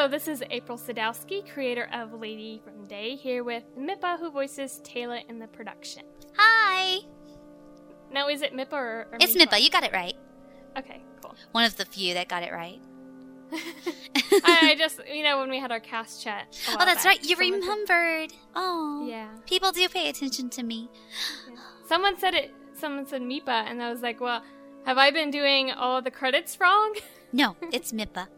Hello, this is April Sadowski, creator of Lady from Day, here with Mippa, who voices Taylor in the production. Hi. Now, is it Mippa or, or It's Mippa. You got it right. Okay, cool. One of the few that got it right. I, I just, you know, when we had our cast chat. Oh, that's back, right. You said- remembered. Oh. Yeah. People do pay attention to me. Someone said it. Someone said Mipa, and I was like, "Well, have I been doing all the credits wrong?" No, it's Mippa.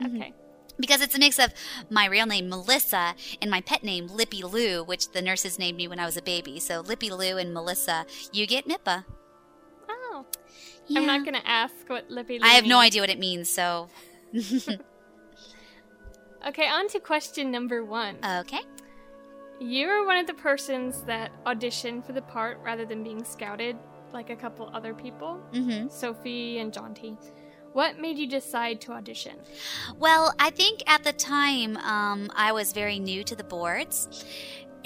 Mhm. okay. Because it's a mix of my real name, Melissa, and my pet name, Lippy Lou, which the nurses named me when I was a baby. So Lippy Lou and Melissa, you get Mippa. Oh, Yeah. I'm not gonna ask what Lippy. I have no idea what it means, so. Okay, on to question number one. okay. You were one of the persons that auditioned for the part rather than being scouted like a couple other people, Mm-hmm. Sophie and Jonty. What made you decide to audition? Well, I think at the time um, I was very new to the boards.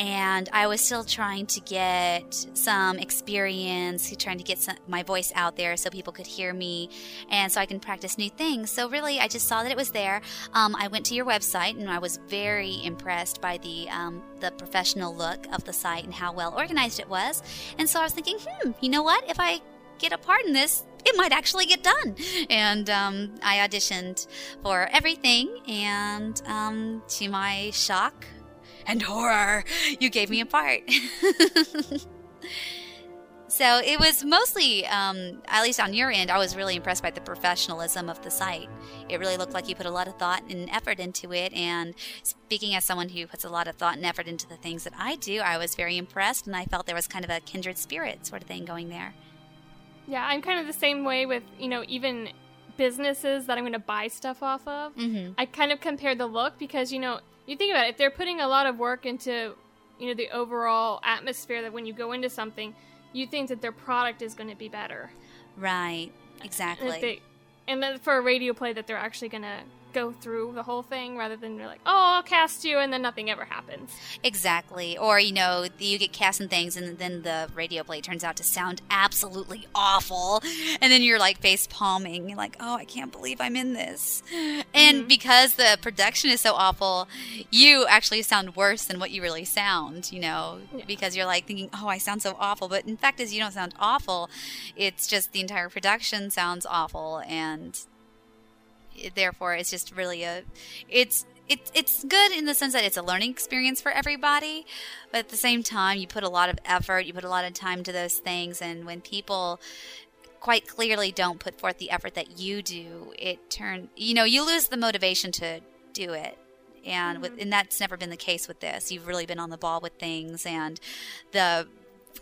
And I was still trying to get some experience, trying to get some, my voice out there so people could hear me and so I can practice new things. So, really, I just saw that it was there. Um, I went to your website and I was very impressed by the, um, the professional look of the site and how well organized it was. And so I was thinking, hmm, you know what? If I get a part in this, it might actually get done. And um, I auditioned for everything, and um, to my shock and horror, you gave me a part. so it was mostly, um, at least on your end, I was really impressed by the professionalism of the site. It really looked like you put a lot of thought and effort into it. And speaking as someone who puts a lot of thought and effort into the things that I do, I was very impressed, and I felt there was kind of a kindred spirit sort of thing going there. Yeah, I'm kind of the same way with, you know, even businesses that I'm going to buy stuff off of. Mm-hmm. I kind of compare the look because, you know, you think about it, if they're putting a lot of work into, you know, the overall atmosphere that when you go into something, you think that their product is going to be better. Right. And, Exactly. they, and then for a radio play that they're actually going to go through the whole thing rather than you're like, oh, I'll cast you, and then nothing ever happens. Exactly. Or, you know, you get cast in things and then the radio play turns out to sound absolutely awful. And then you're like face palming. You're like, oh, I can't believe I'm in this. And Mhm. because the production is so awful, you actually sound worse than what you really sound, you know, Yeah. because you're like thinking, oh, I sound so awful. But in fact, is you don't sound awful. It's just the entire production sounds awful. And therefore it's just really a it's it, it's good in the sense that it's a learning experience for everybody but at the same time you put a lot of effort you put a lot of time to those things and when people quite clearly don't put forth the effort that you do it turn you know you lose the motivation to do it. And with mm-hmm. and that's never been the case with this. You've really been on the ball with things and the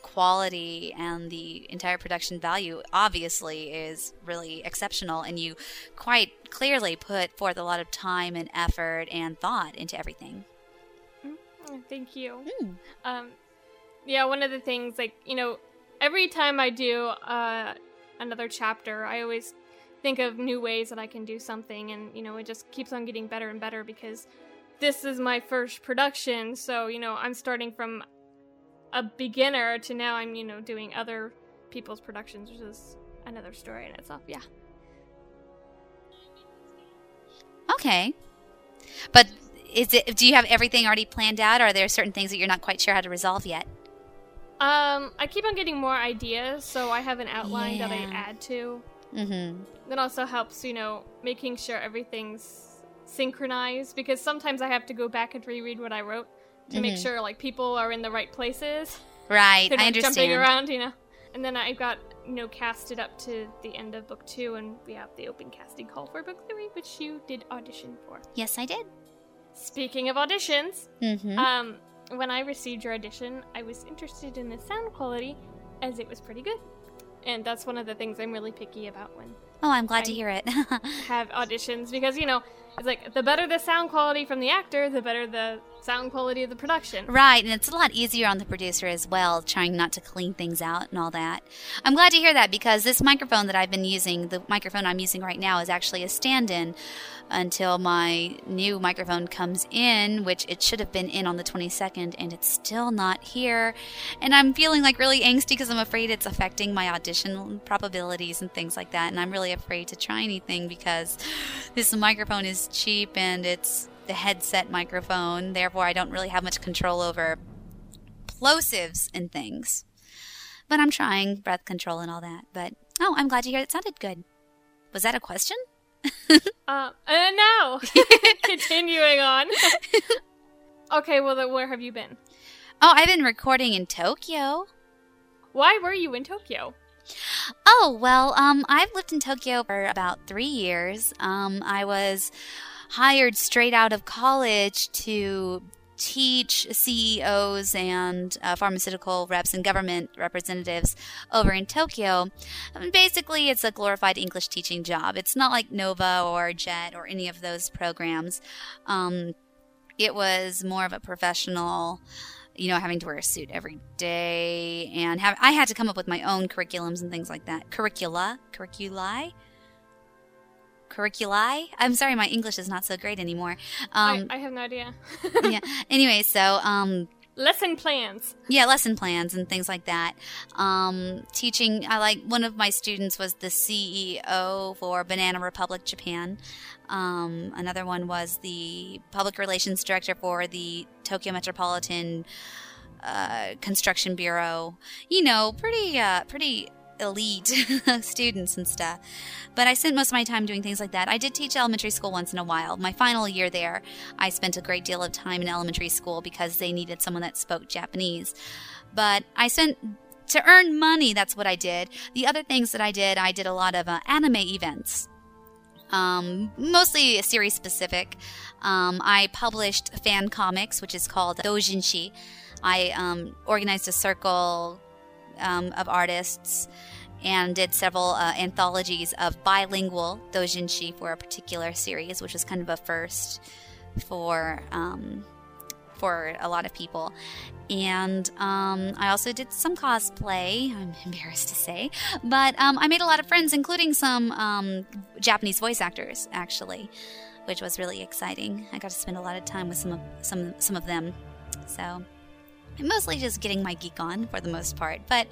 quality and the entire production value obviously is really exceptional and you quite clearly put forth a lot of time and effort and thought into everything Oh, Thank you. Hmm. Um, yeah, one of the things, like, you know, every time I do uh, another chapter, I always think of new ways that I can do something, and, you know, it just keeps on getting better and better because this is my first production, so, you know, I'm starting from a beginner to now I'm, you know, doing other people's productions, which is another story in itself. Yeah. okay but is it do you have everything already planned out or are there certain things that you're not quite sure how to resolve yet Um, I keep on getting more ideas, so I have an outline that I add to. mm-hmm that also helps you know making sure everything's synchronized because sometimes i have to go back and reread what i wrote to make Mhm. sure like people are in the right places. Right i understand jumping around you know? And then i got you know casted up to the end of book two and we have the open casting call for book three which you did audition for. Yes i did. Speaking of auditions mm-hmm. um when i received your audition i was interested in the sound quality as it was pretty good. And that's one of the things i'm really picky about when oh i'm glad to hear it. have auditions because you know it's like the better the sound quality from the actor, the better the sound quality of the production. Right, and it's a lot easier on the producer as well, trying not to clean things out and all that. I'm glad to hear that because this microphone that I've been using, the microphone I'm using right now, is actually a stand in until my new microphone comes in, which it should have been in on the 22nd, and it's still not here. And I'm feeling like really angsty because I'm afraid it's affecting my audition probabilities and things like that. And I'm really really afraid to try anything because this microphone is cheap and it's the headset microphone. Therefore, I don't really have much control over plosives and things. But I'm trying breath control and all that. But oh, I'm glad to hear it sounded good. Was that a question? uh, uh, no. Continuing on. okay, well, then where have you been? Oh, I've been recording in Tokyo. Why were you in Tokyo? Oh, well, um, I've lived in Tokyo for about three years. Um, I was hired straight out of college to teach CEOs and uh, pharmaceutical reps and government representatives over in Tokyo. I mean, basically, it's a glorified English teaching job. It's not like Nova or JET or any of those programs. Um, it was more of a professional you know, having to wear a suit every day, and have I had to come up with my own curriculums and things like that. Curricula, curriculi, curriculi. I'm sorry, my English is not so great anymore. Um, I, I, have no idea. yeah. Anyway, so um, lesson plans. Yeah, lesson plans and things like that. Um, teaching. I like one of my students was the CEO for Banana Republic Japan. Um, another one was the public relations director for the Tokyo Metropolitan uh, Construction Bureau. You know, pretty uh, pretty elite students and stuff. But I spent most of my time doing things like that. I did teach elementary school once in a while. My final year there, I spent a great deal of time in elementary school because they needed someone that spoke Japanese. But I spent to earn money, that's what I did. The other things that I did, I did a lot of uh, anime events. Um, mostly series specific. Um, I published fan comics, which is called Dojinshi. I um, organized a circle um, of artists and did several uh, anthologies of bilingual doujinshi for a particular series, which was kind of a first for um, for a lot of people. And um, I also did some cosplay. I'm embarrassed to say, but um, I made a lot of friends, including some um, Japanese voice actors, actually, which was really exciting. I got to spend a lot of time with some of some some of them. So I'm mostly just getting my geek on for the most part, but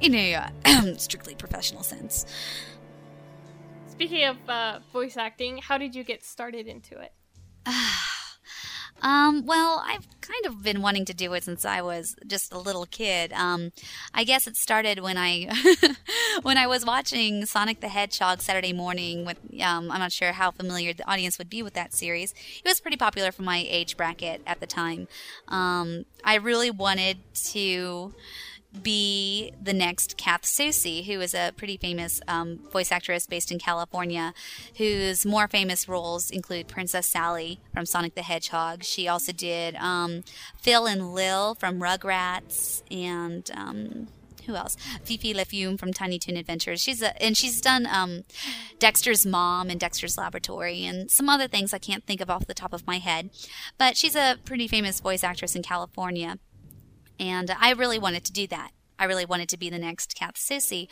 in a uh, strictly professional sense. Speaking of uh, voice acting, how did you get started into it? Um, well, I've kind of been wanting to do it since I was just a little kid. Um, I guess it started when I when I was watching Sonic the Hedgehog Saturday morning. With um, I'm not sure how familiar the audience would be with that series. It was pretty popular for my age bracket at the time. Um, I really wanted to be the next Kath Soucie, who is a pretty famous um, voice actress based in California, whose more famous roles include Princess Sally from Sonic the Hedgehog. She also did um, Phil and Lil from Rugrats, and um, who else? Fifi LaFume from Tiny Toon Adventures. She's a, and she's done um, Dexter's mom in Dexter's Laboratory and some other things I can't think of off the top of my head. But she's a pretty famous voice actress in California. And I really wanted to do that. I really wanted to be the next Kath Soucie.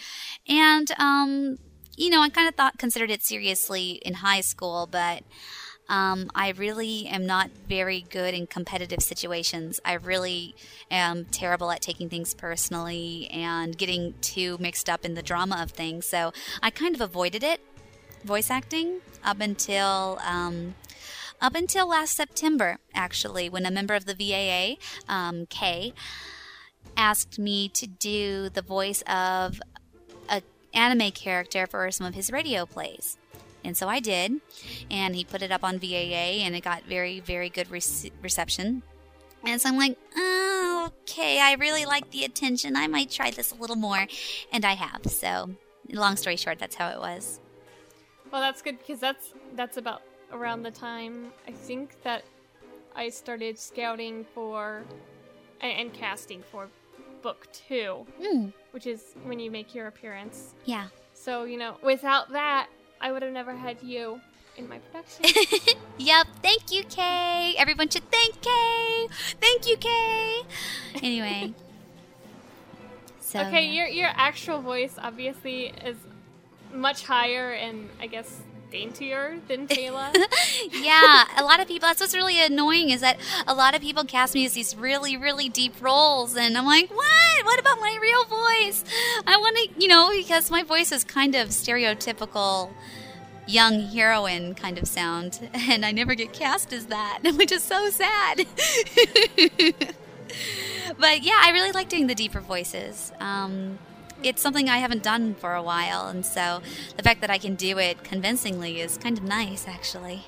And, um, you know, I kind of thought, considered it seriously in high school, but um, I really am not very good in competitive situations. I really am terrible at taking things personally and getting too mixed up in the drama of things. So I kind of avoided it, voice acting, up until um, up until last September, actually, when a member of the VAA, um, Kay, asked me to do the voice of an anime character for some of his radio plays. And so I did, and he put it up on VAA, and it got very, very good re- reception. And so I'm like, oh, okay, I really like the attention. I might try this a little more. And I have. So, long story short, that's how it was. Well, that's good because that's that's about around the time I think that I started scouting for and, and casting for book two, mm. which is when you make your appearance. Yeah. So you know, without that, I would have never had you in my production. yep. Thank you, Kay. Everyone should thank Kay. Thank you, Kay. Anyway. so, okay, yeah. your your actual voice obviously is much higher and I guess daintier than Teyla. yeah, a lot of people. That's what's really annoying is that a lot of people cast me as these really, really deep roles, and I'm like, what? What about my real voice? I want to, you know, because my voice is kind of stereotypical young heroine kind of sound, and I never get cast as that, which is so sad. but yeah, I really like doing the deeper voices. Um, it's something I haven't done for a while, and so the fact that I can do it convincingly is kind of nice, actually.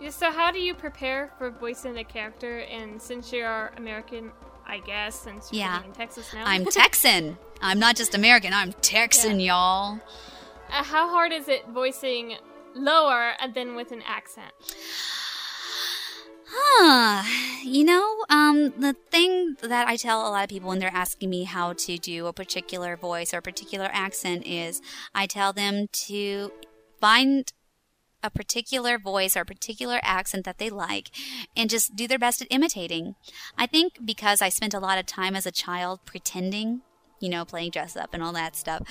Yeah, so, how do you prepare for voicing a character? And since you're American, I guess, since you're Yeah. in Texas now, I'm Texan. I'm not just American. I'm Texan, y'all. uh, how hard is it voicing lower and then with an accent? Huh. You know, um, the thing that I tell a lot of people when they're asking me how to do a particular voice or a particular accent is I tell them to find a particular voice or a particular accent that they like and just do their best at imitating. I think because I spent a lot of time as a child pretending, you know, playing dress up and all that stuff,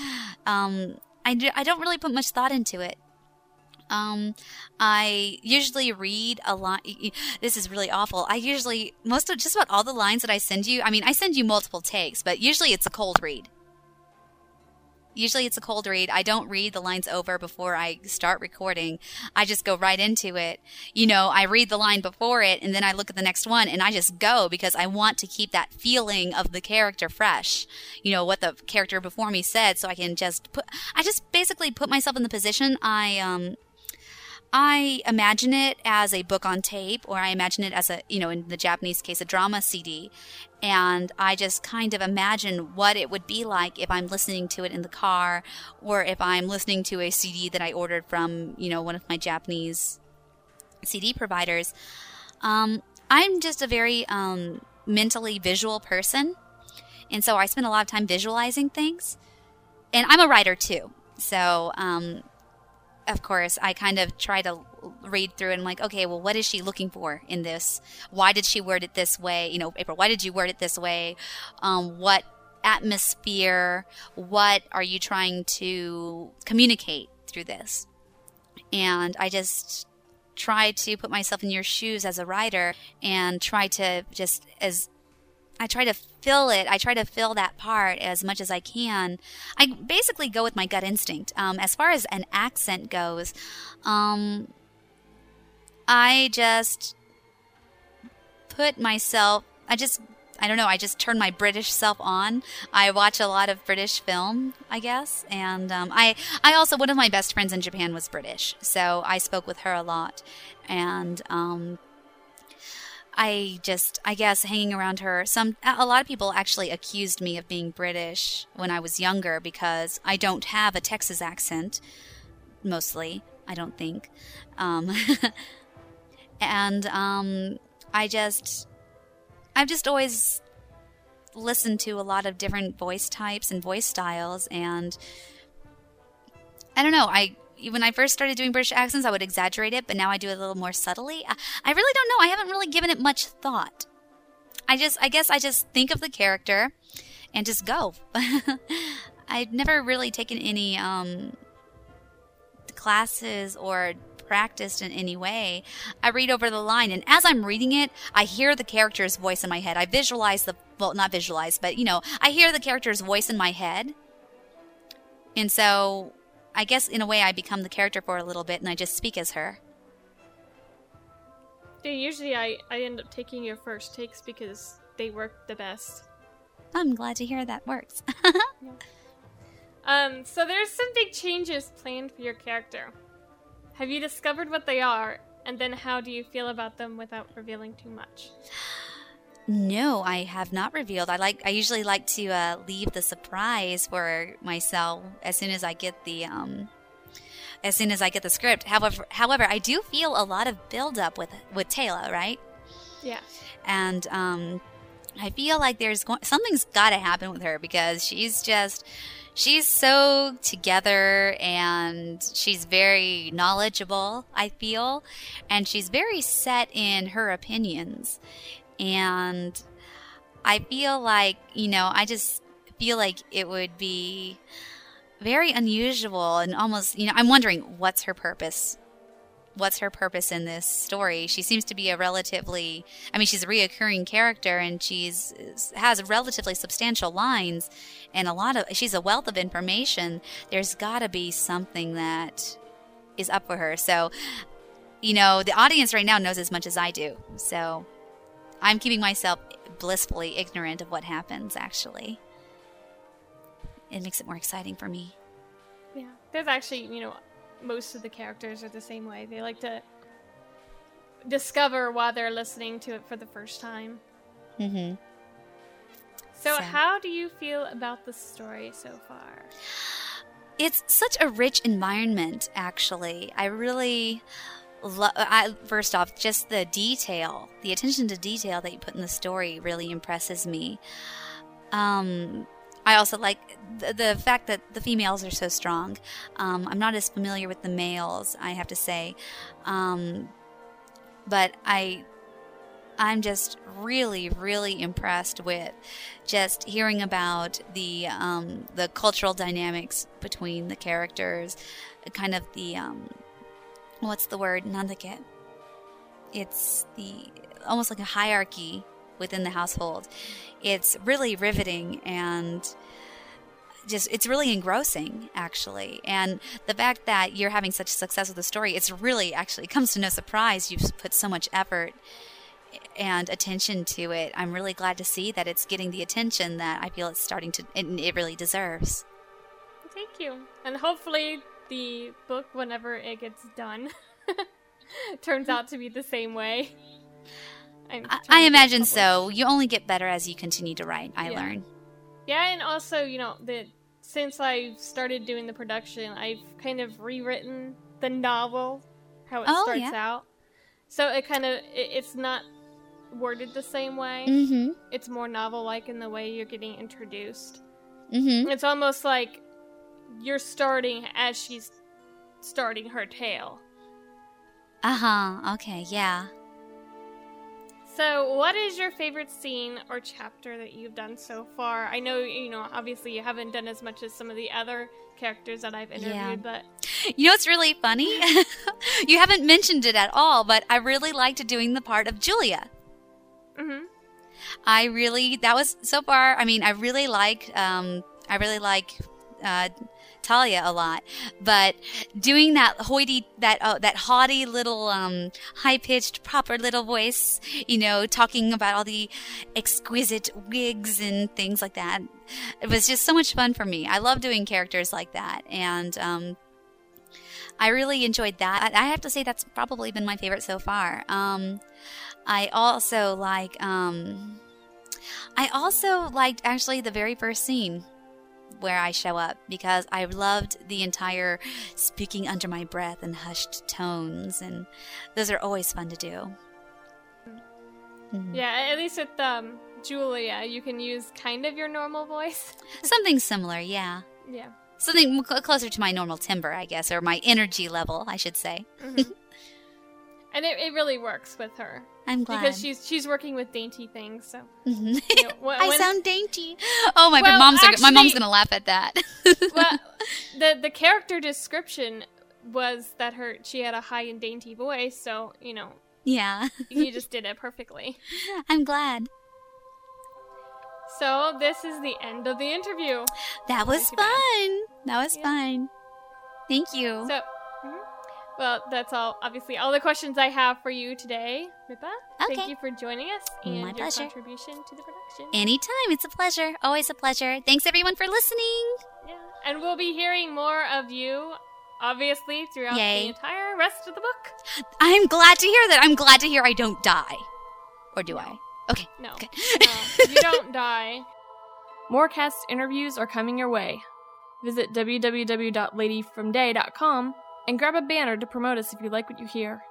um, I, do, I don't really put much thought into it. Um, I usually read a lot. This is really awful. I usually, most of just about all the lines that I send you, I mean, I send you multiple takes, but usually it's a cold read. Usually it's a cold read. I don't read the lines over before I start recording. I just go right into it. You know, I read the line before it and then I look at the next one and I just go because I want to keep that feeling of the character fresh. You know, what the character before me said so I can just put, I just basically put myself in the position I, um, I imagine it as a book on tape, or I imagine it as a, you know, in the Japanese case, a drama CD. And I just kind of imagine what it would be like if I'm listening to it in the car, or if I'm listening to a CD that I ordered from, you know, one of my Japanese CD providers. Um, I'm just a very um, mentally visual person. And so I spend a lot of time visualizing things. And I'm a writer too. So, um, of course, I kind of try to read through and I'm like, okay, well, what is she looking for in this? Why did she word it this way? You know, April, why did you word it this way? Um, what atmosphere? What are you trying to communicate through this? And I just try to put myself in your shoes as a writer and try to just as I try to fill it. I try to fill that part as much as I can. I basically go with my gut instinct. Um, as far as an accent goes, um, I just put myself. I just. I don't know. I just turn my British self on. I watch a lot of British film, I guess, and um, I. I also one of my best friends in Japan was British, so I spoke with her a lot, and um, I just, I guess, hanging around her. Some, a lot of people actually accused me of being British when I was younger because I don't have a Texas accent. Mostly, I don't think. Um, and um, I just, I've just always listened to a lot of different voice types and voice styles, and I don't know. I when I first started doing British accents, I would exaggerate it, but now I do it a little more subtly. I, I really don't know. I haven't really given it much thought. I just, I guess I just think of the character and just go. I've never really taken any um, classes or practiced in any way. I read over the line, and as I'm reading it, I hear the character's voice in my head. I visualize the, well, not visualize, but you know, I hear the character's voice in my head. And so I guess in a way I become the character for a little bit and I just speak as her. Yeah, usually I, I end up taking your first takes because they work the best. I'm glad to hear that works. Um, so there's some big changes planned for your character. Have you discovered what they are? And then how do you feel about them without revealing too much? no, I have not revealed. I like I usually like to uh, leave the surprise for myself as soon as I get the um as soon as I get the script. However, however, I do feel a lot of build up with with Taylor, right? Yeah. and um, I feel like there's go- something's got to happen with her because she's just she's so together and she's very knowledgeable. I feel, and she's very set in her opinions, and I feel like you know I just feel like it would be very unusual and almost, you know, I'm wondering what's her purpose what's her purpose in this story. She seems to be a relatively, I mean, she's a reoccurring character and she's has relatively substantial lines and a lot of, she's a wealth of information. There's got to be something that is up for her. So, you know, the audience right now knows as much as I do. So I'm keeping myself blissfully ignorant of what happens, actually. It makes it more exciting for me. Yeah. There's actually, you know, most of the characters are the same way. They like to discover while they're listening to it for the first time. Mm-hmm. So, so, how do you feel about the story so far? It's such a rich environment, actually. I really love, first off, just the detail, the attention to detail that you put in the story really impresses me. Um, I also like the, the, fact that the females are so strong. Um, I'm not as familiar with the males, I have to say, um, but I. I'm just really, really impressed with just hearing about the um, the cultural dynamics between the characters, kind of the um, what's the word? Nandake. It's the almost like a hierarchy within the household. It's really riveting and just it's really engrossing actually and the fact that you're having such success with the story it's really actually it comes to no surprise you've put so much effort and attention to it i'm really glad to see that it's getting the attention that i feel it's starting to it, it really deserves thank you and hopefully the book whenever it gets done turns out to be the same way I, I imagine so. You only get better as you continue to write. I yeah. learn. Yeah, and also, you know, that since I've started doing the production, I've kind of rewritten the novel how it oh, starts yeah. out. So it kind of it, it's not worded the same way. Mm-hmm. It's more novel-like in the way you're getting introduced. Mm-hmm. It's almost like you're starting as she's starting her tale. Uh huh. Okay. Yeah. So, what is your favorite scene or chapter that you've done so far? I know, you know, obviously you haven't done as much as some of the other characters that I've interviewed, yeah. but. You know it's really funny? you haven't mentioned it at all, but I really liked doing the part of Julia. Mm-hmm. I really, that was so far, I mean, I really like, um, I really like uh, Talia a lot, but doing that hoity, that uh, that haughty little, um, high pitched, proper little voice, you know, talking about all the exquisite wigs and things like that, it was just so much fun for me. I love doing characters like that, and um, I really enjoyed that. I have to say that's probably been my favorite so far. Um, I also like. Um, I also liked actually the very first scene where I show up because I loved the entire speaking under my breath and hushed tones, and those are always fun to do. Mm-hmm. Yeah, at least with um, Julia, you can use kind of your normal voice. Something similar, yeah. Yeah. Something closer to my normal timbre, I guess, or my energy level, I should say. Mm-hmm. and it, it really works with her. I'm glad because she's she's working with dainty things. So mm-hmm. you know, when, I sound dainty. Oh my! Well, mom's actually, my mom's gonna laugh at that. well, the the character description was that her she had a high and dainty voice. So you know. Yeah. you just did it perfectly. I'm glad. So this is the end of the interview. That was fun. That was yeah. fun. Thank you. So well, that's all. Obviously, all the questions I have for you today, Mippa. Okay. Thank you for joining us and My your pleasure. contribution to the production. Anytime. It's a pleasure. Always a pleasure. Thanks everyone for listening. Yeah, and we'll be hearing more of you, obviously, throughout Yay. the entire rest of the book. I'm glad to hear that. I'm glad to hear I don't die, or do I? Okay. No. Okay. no, you don't die. More cast interviews are coming your way. Visit www.ladyfromday.com and grab a banner to promote us if you like what you hear.